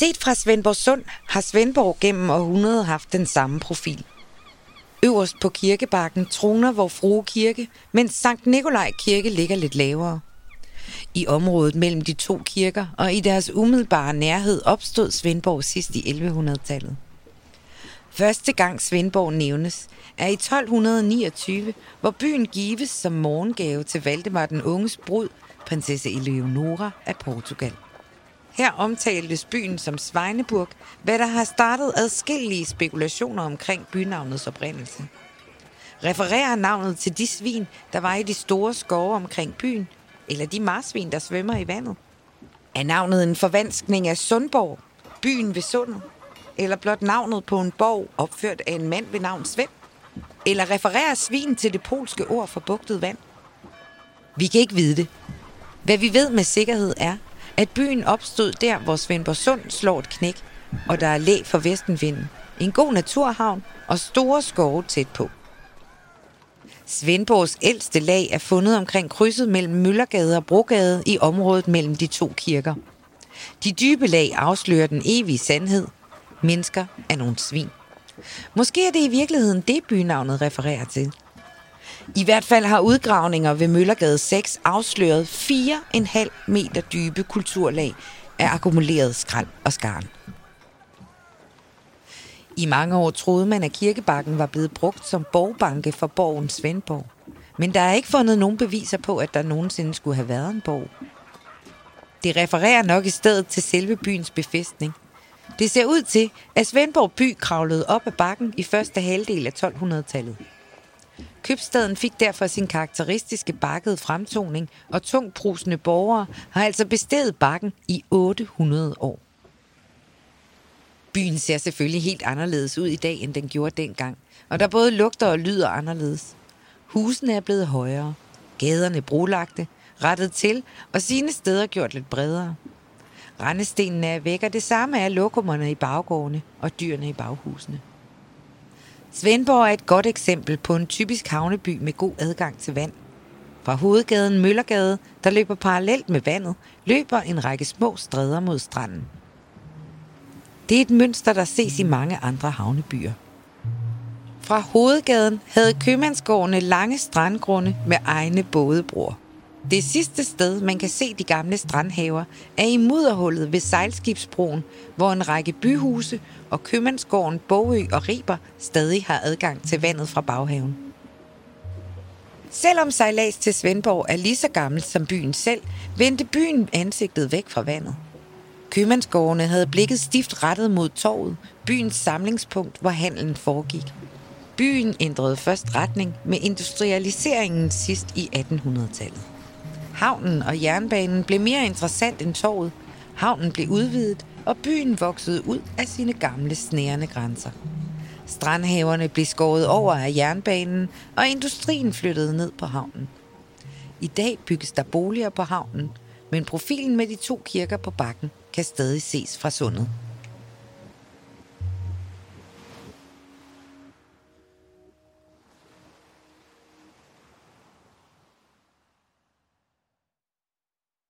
Set fra Svendborg Sund har Svendborg gennem århundrede haft den samme profil. Øverst på kirkebakken troner vor frue kirke, mens Sankt Nikolaj kirke ligger lidt lavere. I området mellem de to kirker og i deres umiddelbare nærhed opstod Svendborg sidst i 1100-tallet. Første gang Svendborg nævnes er i 1229, hvor byen gives som morgengave til Valdemar den unges brud, prinsesse Eleonora af Portugal. Her omtaltes byen som Svejneburg, hvad der har startet adskillige spekulationer omkring bynavnets oprindelse. Refererer navnet til de svin, der var i de store skove omkring byen, eller de marsvin, der svømmer i vandet? Er navnet en forvanskning af Sundborg, byen ved sundet? Eller blot navnet på en borg opført af en mand ved navn Svend? Eller refererer svin til det polske ord for bugtet vand? Vi kan ikke vide det. Hvad vi ved med sikkerhed er, at byen opstod der, hvor Svendborg Sund slår et knæk, og der er læ for vestenvinden, en god naturhavn og store skove tæt på. Svendborgs ældste lag er fundet omkring krydset mellem Møllergade og Brogade i området mellem de to kirker. De dybe lag afslører den evige sandhed. Mennesker er nogle svin. Måske er det i virkeligheden det bynavnet refererer til. I hvert fald har udgravninger ved Møllergade 6 afsløret 4,5 meter dybe kulturlag af akkumuleret skrald og skarn. I mange år troede man, at kirkebakken var blevet brugt som borgbanke for borgen Svendborg. Men der er ikke fundet nogen beviser på, at der nogensinde skulle have været en borg. Det refererer nok i stedet til selve byens befæstning. Det ser ud til, at Svendborg by kravlede op ad bakken i første halvdel af 1200-tallet. Købstaden fik derfor sin karakteristiske bakkede fremtoning, og tungprusende borgere har altså bestedet bakken i 800 år. Byen ser selvfølgelig helt anderledes ud i dag, end den gjorde dengang, og der både lugter og lyder anderledes. Husene er blevet højere, gaderne brolagte, rettet til og sine steder gjort lidt bredere. Rendestenene er væk, og det samme er lokummerne i baggårdene og dyrene i baghusene. Svendborg er et godt eksempel på en typisk havneby med god adgang til vand. Fra hovedgaden Møllergade, der løber parallelt med vandet, løber en række små stræder mod stranden. Det er et mønster, der ses i mange andre havnebyer. Fra hovedgaden havde købmandsgårdene lange strandgrunde med egne bådebroer. Det sidste sted, man kan se de gamle strandhaver, er i mudderhullet ved sejlskibsbroen, hvor en række byhuse og købmandsgården Bogø og Riber stadig har adgang til vandet fra baghaven. Selvom sejlads til Svendborg er lige så gammel som byen selv, vendte byen ansigtet væk fra vandet. Købmandsgårdene havde blikket stift rettet mod torvet, byens samlingspunkt, hvor handlen foregik. Byen ændrede først retning med industrialiseringen sidst i 1800-tallet. Havnen og jernbanen blev mere interessant end torvet. Havnen blev udvidet, og byen voksede ud af sine gamle snærende grænser. Strandhaverne blev skåret over af jernbanen, og industrien flyttede ned på havnen. I dag bygges der boliger på havnen, men profilen med de to kirker på bakken kan stadig ses fra sundet.